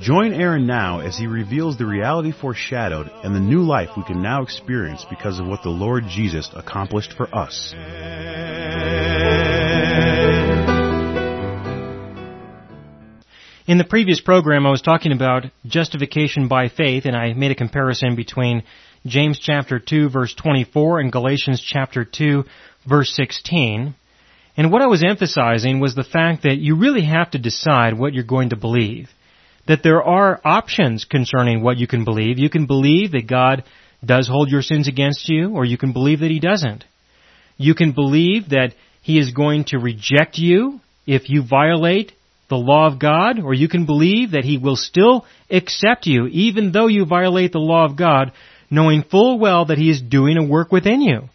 Join Aaron now as he reveals the reality foreshadowed and the new life we can now experience because of what the Lord Jesus accomplished for us. In the previous program, I was talking about justification by faith, and I made a comparison between James chapter 2 verse 24 and Galatians chapter 2 verse 16. And what I was emphasizing was the fact that you really have to decide what you're going to believe. That there are options concerning what you can believe. You can believe that God does hold your sins against you, or you can believe that He doesn't. You can believe that He is going to reject you if you violate the law of God, or you can believe that He will still accept you even though you violate the law of God, knowing full well that He is doing a work within you.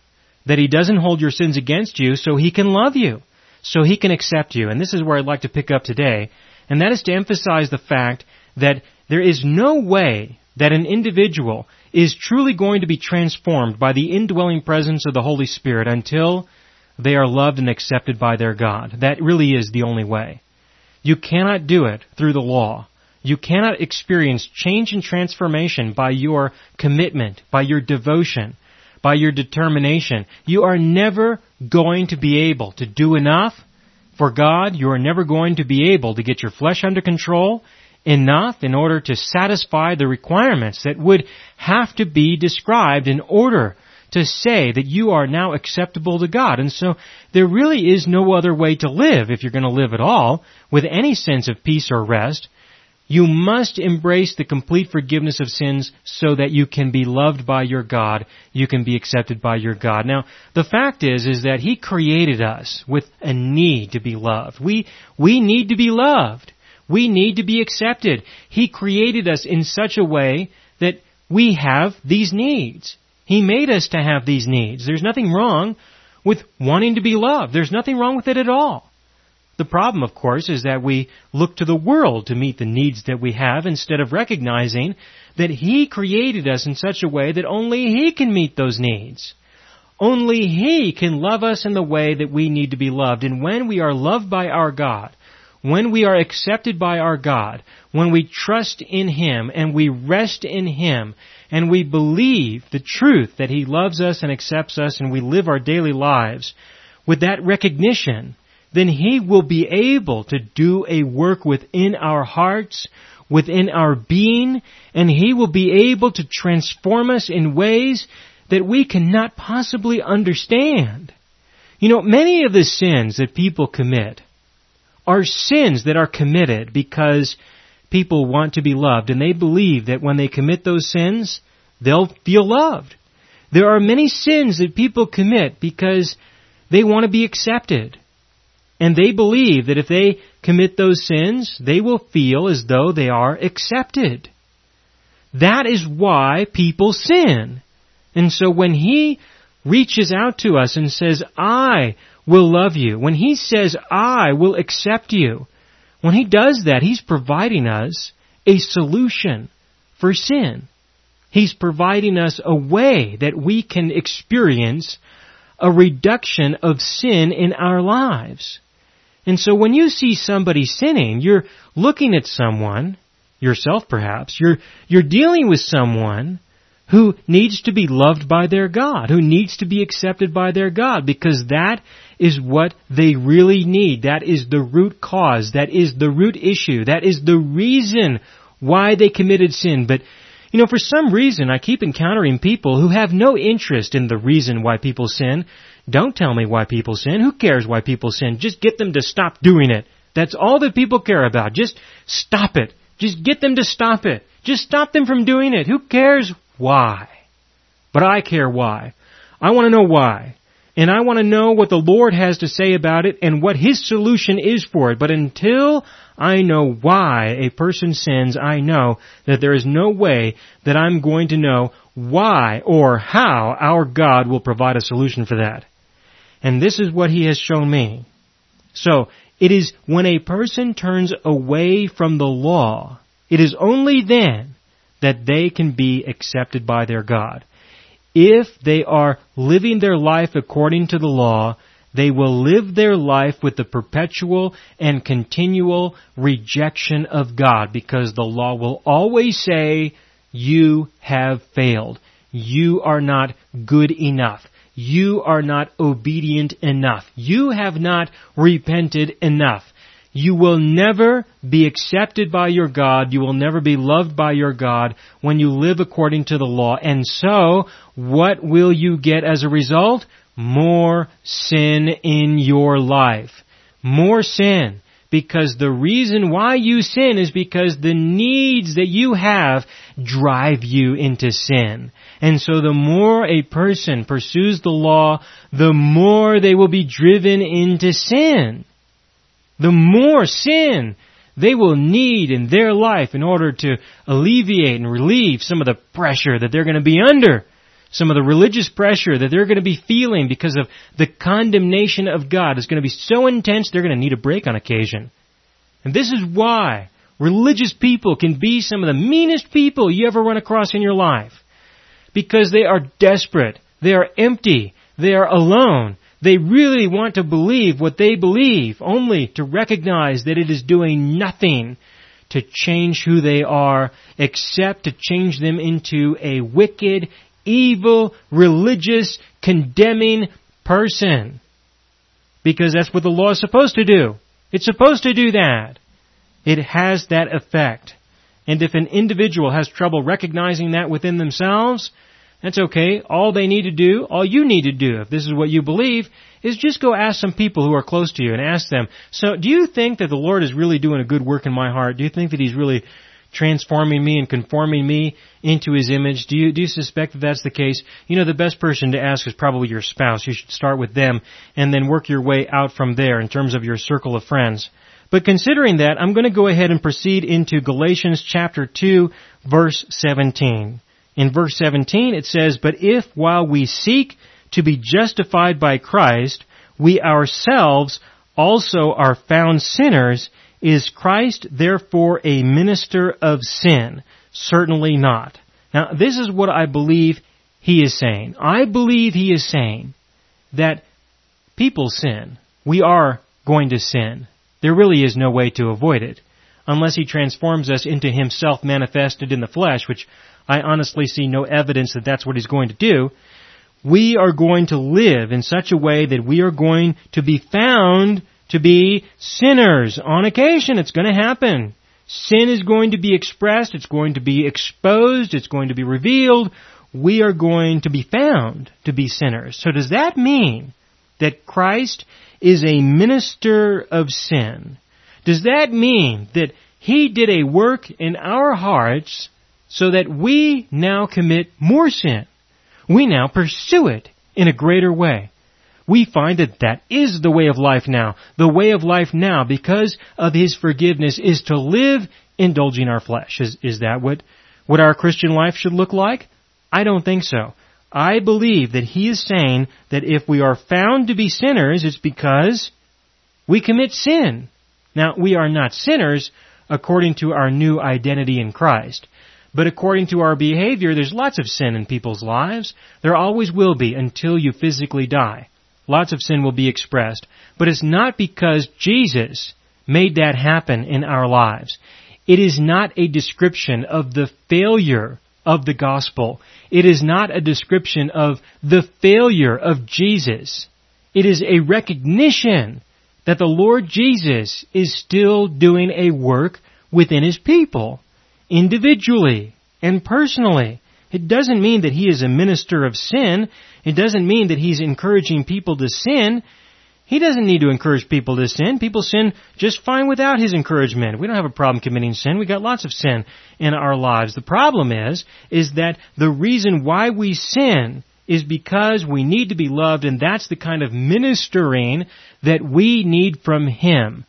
That He doesn't hold your sins against you so He can love you. So He can accept you. And this is where I'd like to pick up today. And that is to emphasize the fact that there is no way that an individual is truly going to be transformed by the indwelling presence of the Holy Spirit until they are loved and accepted by their God. That really is the only way. You cannot do it through the law. You cannot experience change and transformation by your commitment, by your devotion, by your determination. You are never going to be able to do enough for God. You are never going to be able to get your flesh under control enough in order to satisfy the requirements that would have to be described in order to say that you are now acceptable to God. And so there really is no other way to live if you're going to live at all with any sense of peace or rest. You must embrace the complete forgiveness of sins so that you can be loved by your God. You can be accepted by your God. Now, the fact is, is that He created us with a need to be loved. We, we need to be loved. We need to be accepted. He created us in such a way that we have these needs. He made us to have these needs. There's nothing wrong with wanting to be loved. There's nothing wrong with it at all. The problem, of course, is that we look to the world to meet the needs that we have instead of recognizing that He created us in such a way that only He can meet those needs. Only He can love us in the way that we need to be loved. And when we are loved by our God, when we are accepted by our God, when we trust in Him and we rest in Him and we believe the truth that He loves us and accepts us and we live our daily lives with that recognition, then He will be able to do a work within our hearts, within our being, and He will be able to transform us in ways that we cannot possibly understand. You know, many of the sins that people commit are sins that are committed because people want to be loved and they believe that when they commit those sins, they'll feel loved. There are many sins that people commit because they want to be accepted. And they believe that if they commit those sins, they will feel as though they are accepted. That is why people sin. And so when He reaches out to us and says, I will love you, when He says, I will accept you, when He does that, He's providing us a solution for sin. He's providing us a way that we can experience a reduction of sin in our lives. And so when you see somebody sinning, you're looking at someone, yourself perhaps, you're, you're dealing with someone who needs to be loved by their God, who needs to be accepted by their God, because that is what they really need. That is the root cause. That is the root issue. That is the reason why they committed sin. But, you know, for some reason I keep encountering people who have no interest in the reason why people sin. Don't tell me why people sin. Who cares why people sin? Just get them to stop doing it. That's all that people care about. Just stop it. Just get them to stop it. Just stop them from doing it. Who cares why. But I care why. I want to know why. And I want to know what the Lord has to say about it and what His solution is for it. But until I know why a person sins, I know that there is no way that I'm going to know why or how our God will provide a solution for that. And this is what He has shown me. So, it is when a person turns away from the law, it is only then that they can be accepted by their God. If they are living their life according to the law, they will live their life with the perpetual and continual rejection of God because the law will always say, you have failed. You are not good enough. You are not obedient enough. You have not repented enough. You will never be accepted by your God. You will never be loved by your God when you live according to the law. And so, what will you get as a result? More sin in your life. More sin. Because the reason why you sin is because the needs that you have drive you into sin. And so the more a person pursues the law, the more they will be driven into sin. The more sin they will need in their life in order to alleviate and relieve some of the pressure that they're going to be under some of the religious pressure that they're going to be feeling because of the condemnation of God is going to be so intense they're going to need a break on occasion. And this is why religious people can be some of the meanest people you ever run across in your life. Because they are desperate. They are empty. They are alone. They really want to believe what they believe, only to recognize that it is doing nothing to change who they are, except to change them into a wicked, evil, religious, condemning person. Because that's what the law is supposed to do. It's supposed to do that. It has that effect. And if an individual has trouble recognizing that within themselves, that's okay. All they need to do, all you need to do, if this is what you believe, is just go ask some people who are close to you and ask them, so do you think that the Lord is really doing a good work in my heart? Do you think that He's really transforming me and conforming me into His image? Do you, do you suspect that that's the case? You know, the best person to ask is probably your spouse. You should start with them and then work your way out from there in terms of your circle of friends. But considering that, I'm going to go ahead and proceed into Galatians chapter 2 verse 17. In verse 17 it says, But if while we seek to be justified by Christ, we ourselves also are found sinners, is Christ therefore a minister of sin? Certainly not. Now, this is what I believe he is saying. I believe he is saying that people sin. We are going to sin. There really is no way to avoid it. Unless he transforms us into himself manifested in the flesh, which I honestly see no evidence that that's what he's going to do. We are going to live in such a way that we are going to be found to be sinners. On occasion, it's going to happen. Sin is going to be expressed, it's going to be exposed, it's going to be revealed. We are going to be found to be sinners. So does that mean that Christ is a minister of sin? Does that mean that He did a work in our hearts so that we now commit more sin? We now pursue it in a greater way we find that that is the way of life now. The way of life now, because of His forgiveness, is to live indulging our flesh. Is, is that what, what our Christian life should look like? I don't think so. I believe that He is saying that if we are found to be sinners, it's because we commit sin. Now, we are not sinners according to our new identity in Christ. But according to our behavior, there's lots of sin in people's lives. There always will be until you physically die. Lots of sin will be expressed. But it's not because Jesus made that happen in our lives. It is not a description of the failure of the gospel. It is not a description of the failure of Jesus. It is a recognition that the Lord Jesus is still doing a work within His people, individually and personally. It doesn't mean that He is a minister of sin. It doesn't mean that he's encouraging people to sin. He doesn't need to encourage people to sin. People sin just fine without his encouragement. We don't have a problem committing sin. We got lots of sin in our lives. The problem is, is that the reason why we sin is because we need to be loved and that's the kind of ministering that we need from him.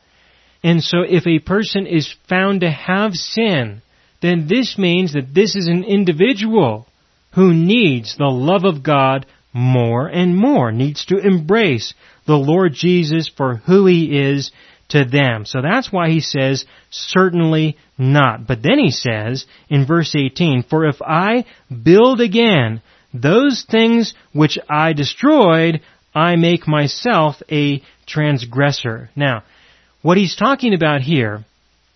And so if a person is found to have sin, then this means that this is an individual who needs the love of God more and more, needs to embrace the Lord Jesus for who He is to them. So that's why he says, certainly not. But then he says in verse 18, For if I build again those things which I destroyed, I make myself a transgressor. Now, what he's talking about here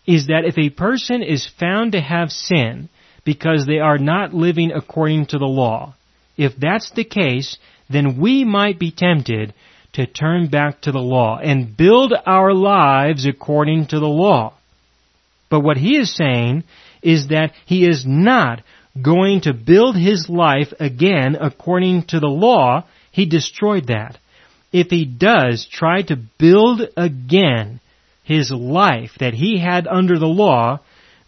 is that if a person is found to have sin because they are not living according to the law, if that's the case, then we might be tempted to turn back to the law and build our lives according to the law. But what he is saying is that he is not going to build his life again according to the law. He destroyed that. If he does try to build again his life that he had under the law,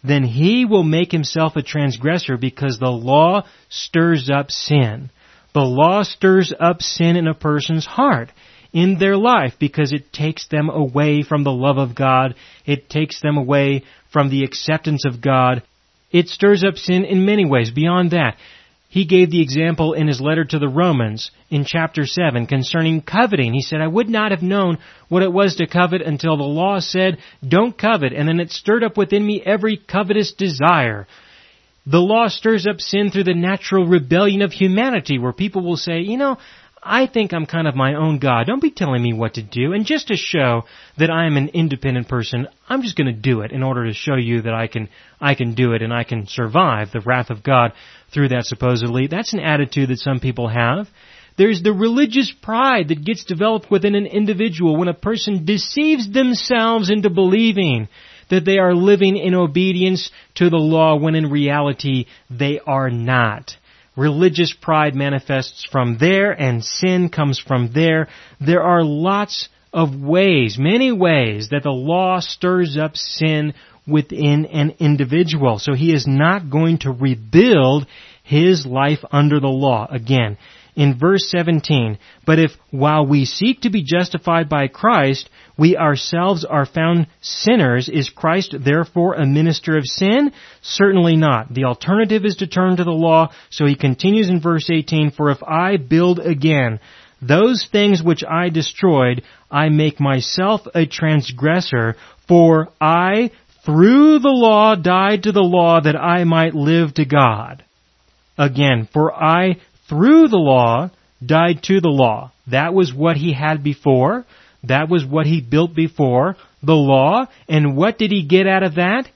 then he will make himself a transgressor because the law stirs up sin. The law stirs up sin in a person's heart in their life because it takes them away from the love of God. It takes them away from the acceptance of God. It stirs up sin in many ways beyond that. He gave the example in his letter to the Romans in chapter 7 concerning coveting. He said, I would not have known what it was to covet until the law said, don't covet, and then it stirred up within me every covetous desire. The law stirs up sin through the natural rebellion of humanity where people will say, you know, I think I'm kind of my own God. Don't be telling me what to do. And just to show that I am an independent person, I'm just going to do it in order to show you that I can, I can do it and I can survive the wrath of God through that supposedly. That's an attitude that some people have. There's the religious pride that gets developed within an individual when a person deceives themselves into believing that they are living in obedience to the law when in reality they are not. Religious pride manifests from there and sin comes from there. There are lots of ways, many ways that the law stirs up sin within an individual. So he is not going to rebuild his life under the law again in verse 17, But if while we seek to be justified by Christ, we ourselves are found sinners, is Christ therefore a minister of sin? Certainly not. The alternative is to turn to the law, so he continues in verse 18, For if I build again, those things which I destroyed, I make myself a transgressor, for I, through the law, died to the law that I might live to God. Again, for I through the law, died to the law. That was what he had before. That was what he built before. The law. And what did he get out of that?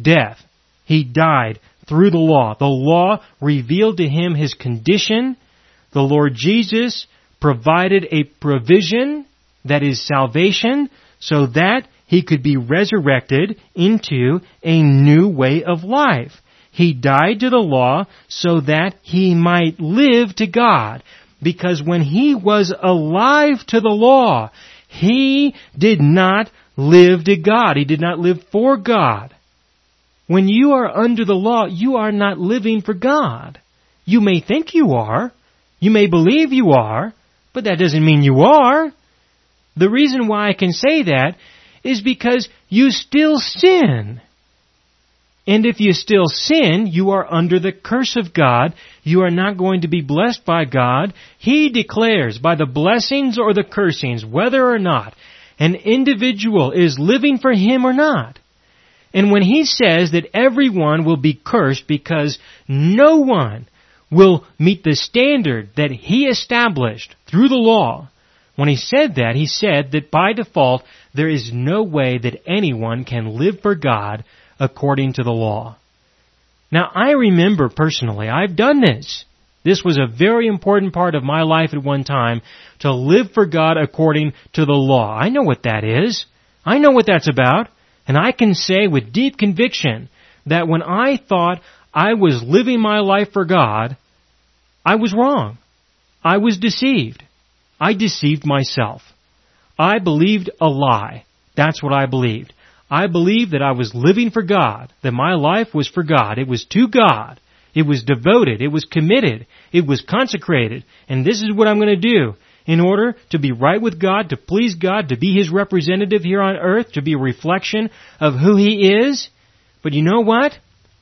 Death. He died through the law. The law revealed to him his condition. The Lord Jesus provided a provision that is salvation so that he could be resurrected into a new way of life. He died to the law so that he might live to God. Because when he was alive to the law, he did not live to God. He did not live for God. When you are under the law, you are not living for God. You may think you are. You may believe you are, but that doesn't mean you are. The reason why I can say that is because you still sin. And if you still sin, you are under the curse of God. You are not going to be blessed by God. He declares by the blessings or the cursings, whether or not an individual is living for Him or not. And when He says that everyone will be cursed because no one will meet the standard that He established through the law, when He said that, He said that by default, there is no way that anyone can live for God according to the law. Now I remember personally, I've done this. This was a very important part of my life at one time to live for God according to the law. I know what that is. I know what that's about. And I can say with deep conviction that when I thought I was living my life for God, I was wrong. I was deceived. I deceived myself. I believed a lie. That's what I believed. I believed that I was living for God, that my life was for God. It was to God. It was devoted. It was committed. It was consecrated. And this is what I'm going to do in order to be right with God, to please God, to be His representative here on earth, to be a reflection of who He is. But you know what?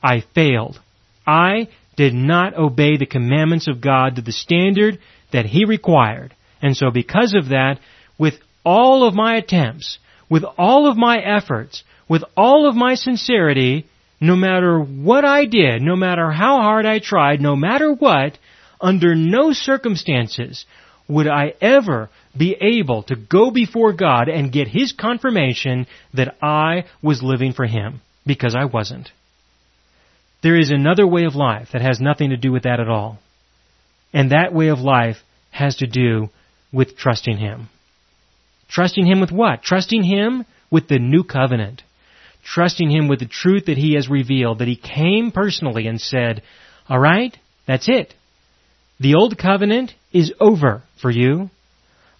I failed. I did not obey the commandments of God to the standard that he required. And so because of that, with all of my attempts, with all of my efforts, with all of my sincerity, no matter what I did, no matter how hard I tried, no matter what, under no circumstances would I ever be able to go before God and get His confirmation that I was living for Him, because I wasn't. There is another way of life that has nothing to do with that at all. And that way of life has to do with trusting Him. Trusting Him with what? Trusting Him with the new covenant. Trusting Him with the truth that He has revealed, that He came personally and said, alright, that's it. The old covenant is over for you.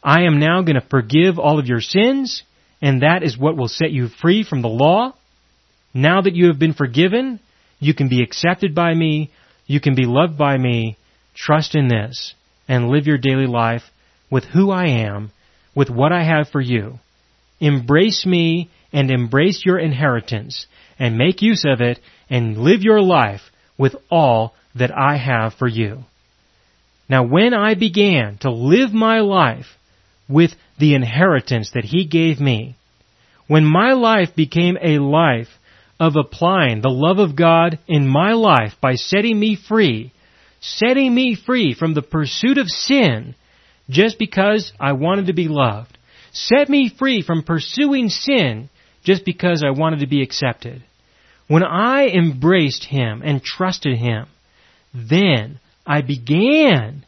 I am now going to forgive all of your sins, and that is what will set you free from the law. Now that you have been forgiven, you can be accepted by me, you can be loved by me. Trust in this and live your daily life with who I am, with what I have for you. Embrace me and embrace your inheritance and make use of it and live your life with all that I have for you. Now when I began to live my life with the inheritance that He gave me, when my life became a life of applying the love of God in my life by setting me free, setting me free from the pursuit of sin just because I wanted to be loved, set me free from pursuing sin just because I wanted to be accepted. When I embraced Him and trusted Him, then I began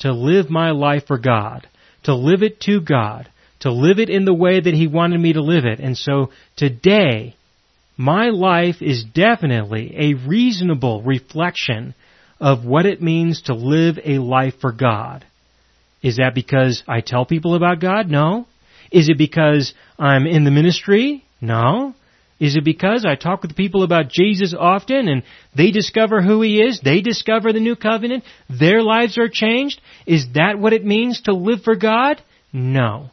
to live my life for God, to live it to God, to live it in the way that He wanted me to live it. And so today, my life is definitely a reasonable reflection of what it means to live a life for God. Is that because I tell people about God? No. Is it because I'm in the ministry? No. Is it because I talk with people about Jesus often and they discover who He is? They discover the new covenant? Their lives are changed? Is that what it means to live for God? No.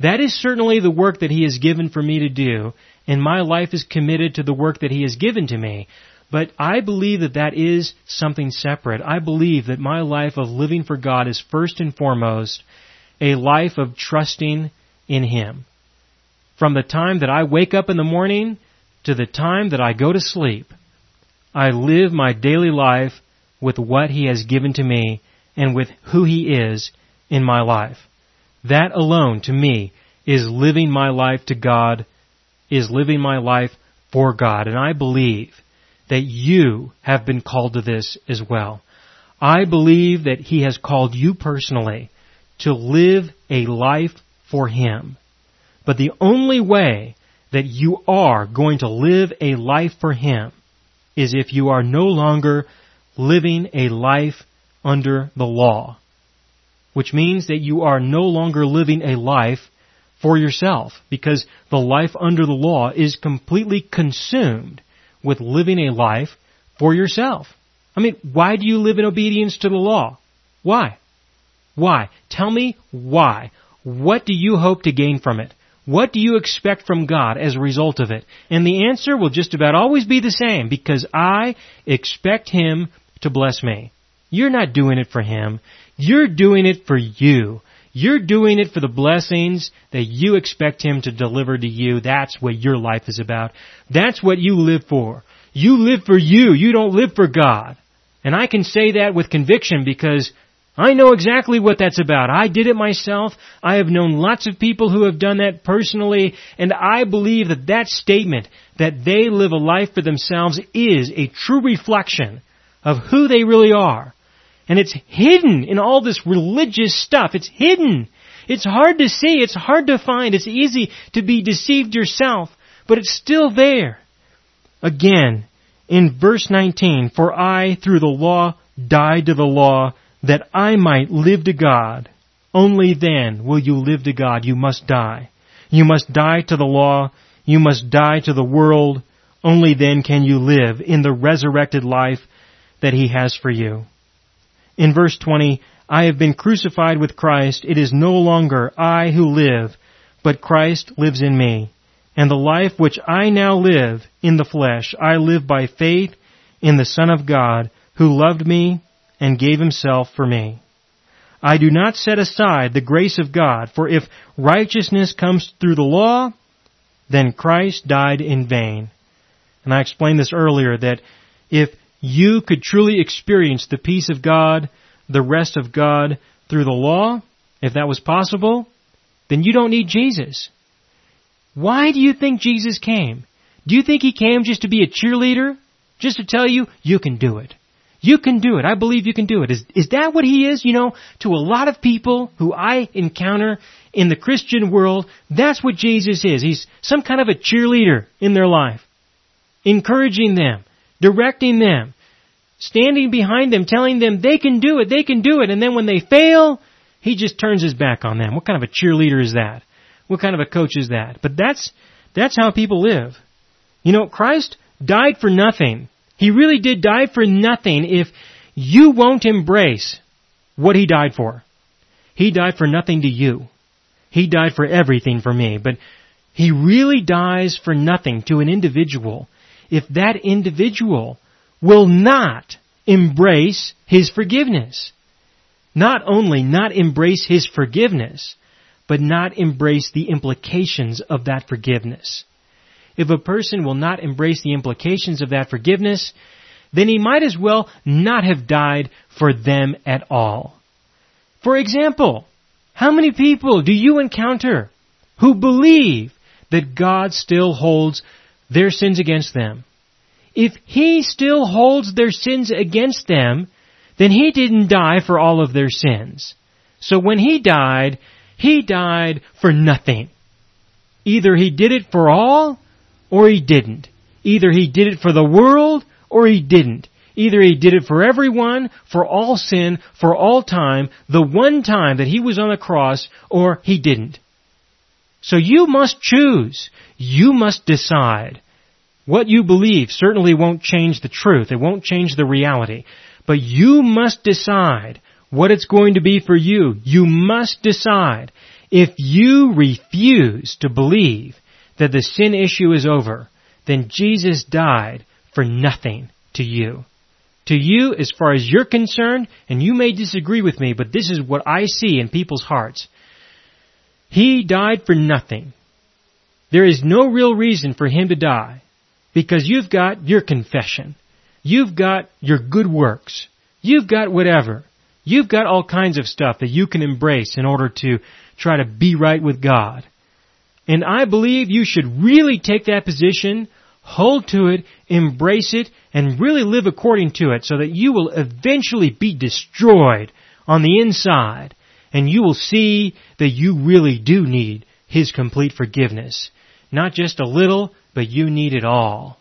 That is certainly the work that He has given for me to do, and my life is committed to the work that He has given to me. But I believe that that is something separate. I believe that my life of living for God is first and foremost a life of trusting in Him from the time that I wake up in the morning to the time that I go to sleep, I live my daily life with what He has given to me and with who He is in my life. That alone, to me, is living my life to God, is living my life for God. And I believe that you have been called to this as well. I believe that He has called you personally to live a life for Him. But the only way that you are going to live a life for Him is if you are no longer living a life under the law. Which means that you are no longer living a life for yourself because the life under the law is completely consumed with living a life for yourself. I mean, why do you live in obedience to the law? Why? Why? Tell me why. What do you hope to gain from it? What do you expect from God as a result of it? And the answer will just about always be the same because I expect Him to bless me. You're not doing it for Him. You're doing it for you. You're doing it for the blessings that you expect Him to deliver to you. That's what your life is about. That's what you live for. You live for you. You don't live for God. And I can say that with conviction because I know exactly what that's about. I did it myself. I have known lots of people who have done that personally, and I believe that that statement, that they live a life for themselves, is a true reflection of who they really are. And it's hidden in all this religious stuff. It's hidden. It's hard to see. It's hard to find. It's easy to be deceived yourself, but it's still there. Again, in verse 19, for I, through the law, died to the law, that I might live to God. Only then will you live to God. You must die. You must die to the law. You must die to the world. Only then can you live in the resurrected life that He has for you. In verse 20, I have been crucified with Christ. It is no longer I who live, but Christ lives in me. And the life which I now live in the flesh, I live by faith in the Son of God who loved me and gave himself for me. I do not set aside the grace of God, for if righteousness comes through the law, then Christ died in vain. And I explained this earlier that if you could truly experience the peace of God, the rest of God through the law, if that was possible, then you don't need Jesus. Why do you think Jesus came? Do you think he came just to be a cheerleader? Just to tell you, you can do it. You can do it. I believe you can do it. Is, is that what he is? You know, to a lot of people who I encounter in the Christian world, that's what Jesus is. He's some kind of a cheerleader in their life. Encouraging them, directing them, standing behind them, telling them they can do it, they can do it, and then when they fail, he just turns his back on them. What kind of a cheerleader is that? What kind of a coach is that? But that's, that's how people live. You know, Christ died for nothing. He really did die for nothing if you won't embrace what He died for. He died for nothing to you. He died for everything for me. But He really dies for nothing to an individual if that individual will not embrace His forgiveness. Not only not embrace His forgiveness, but not embrace the implications of that forgiveness. If a person will not embrace the implications of that forgiveness, then he might as well not have died for them at all. For example, how many people do you encounter who believe that God still holds their sins against them? If He still holds their sins against them, then He didn't die for all of their sins. So when He died, He died for nothing. Either He did it for all, or he didn't. Either he did it for the world or he didn't. Either he did it for everyone, for all sin, for all time, the one time that he was on the cross, or he didn't. So you must choose. You must decide. What you believe certainly won't change the truth. It won't change the reality. But you must decide what it's going to be for you. You must decide. If you refuse to believe that the sin issue is over, then Jesus died for nothing to you. To you, as far as you're concerned, and you may disagree with me, but this is what I see in people's hearts. He died for nothing. There is no real reason for him to die because you've got your confession. You've got your good works. You've got whatever. You've got all kinds of stuff that you can embrace in order to try to be right with God. And I believe you should really take that position, hold to it, embrace it, and really live according to it so that you will eventually be destroyed on the inside and you will see that you really do need His complete forgiveness. Not just a little, but you need it all.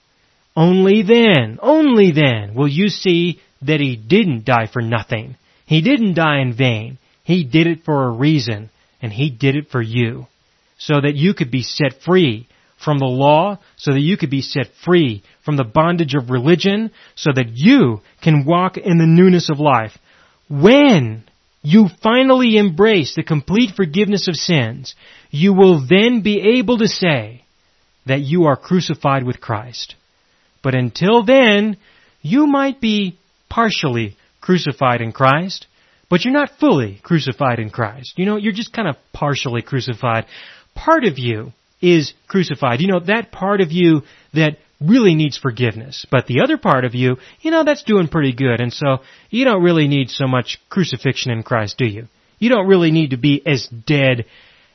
Only then, only then will you see that He didn't die for nothing. He didn't die in vain. He did it for a reason, and He did it for you so that you could be set free from the law, so that you could be set free from the bondage of religion, so that you can walk in the newness of life. When you finally embrace the complete forgiveness of sins, you will then be able to say that you are crucified with Christ. But until then, you might be partially crucified in Christ, but you're not fully crucified in Christ. You know, you're just kind of partially crucified part of you is crucified. You know, that part of you that really needs forgiveness. But the other part of you, you know, that's doing pretty good. And so you don't really need so much crucifixion in Christ, do you? You don't really need to be as dead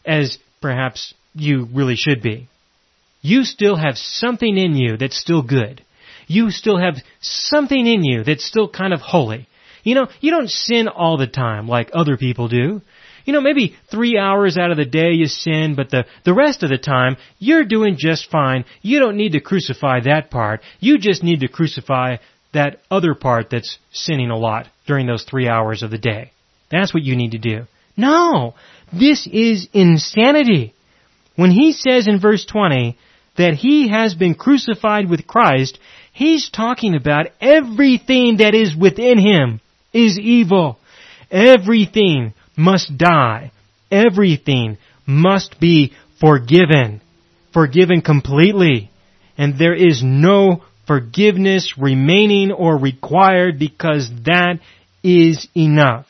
as perhaps you really should be. You still have something in you that's still good. You still have something in you that's still kind of holy. You know, you don't sin all the time like other people do. You know, maybe three hours out of the day you sin, but the, the rest of the time, you're doing just fine. You don't need to crucify that part. You just need to crucify that other part that's sinning a lot during those three hours of the day. That's what you need to do. No! This is insanity. When he says in verse 20 that he has been crucified with Christ, he's talking about everything that is within him is evil. Everything must die. Everything must be forgiven. Forgiven completely. And there is no forgiveness remaining or required because that is enough.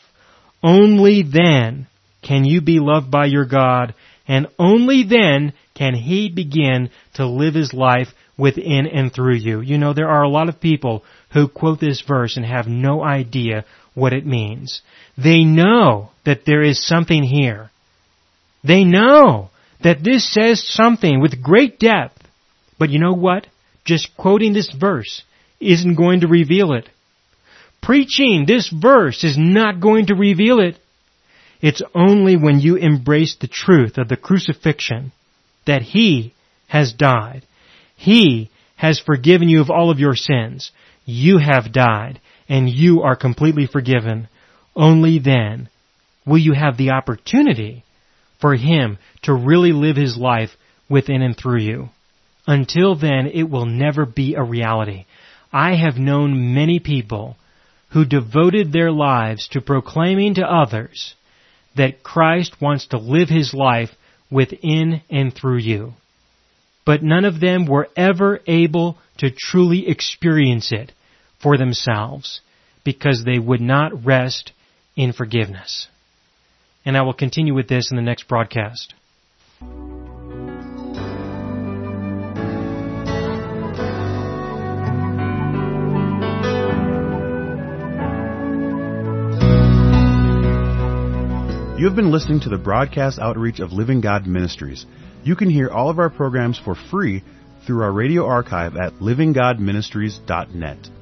Only then can you be loved by your God and only then can He begin to live His life within and through you. You know, there are a lot of people who quote this verse and have no idea what it means. They know that there is something here. They know that this says something with great depth. But you know what? Just quoting this verse isn't going to reveal it. Preaching this verse is not going to reveal it. It's only when you embrace the truth of the crucifixion that He has died. He has forgiven you of all of your sins. You have died and you are completely forgiven. Only then will you have the opportunity for Him to really live His life within and through you. Until then, it will never be a reality. I have known many people who devoted their lives to proclaiming to others that Christ wants to live His life within and through you. But none of them were ever able to truly experience it for themselves because they would not rest in forgiveness. And I will continue with this in the next broadcast. You have been listening to the broadcast outreach of Living God Ministries. You can hear all of our programs for free through our radio archive at livinggodministries.net.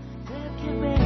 document.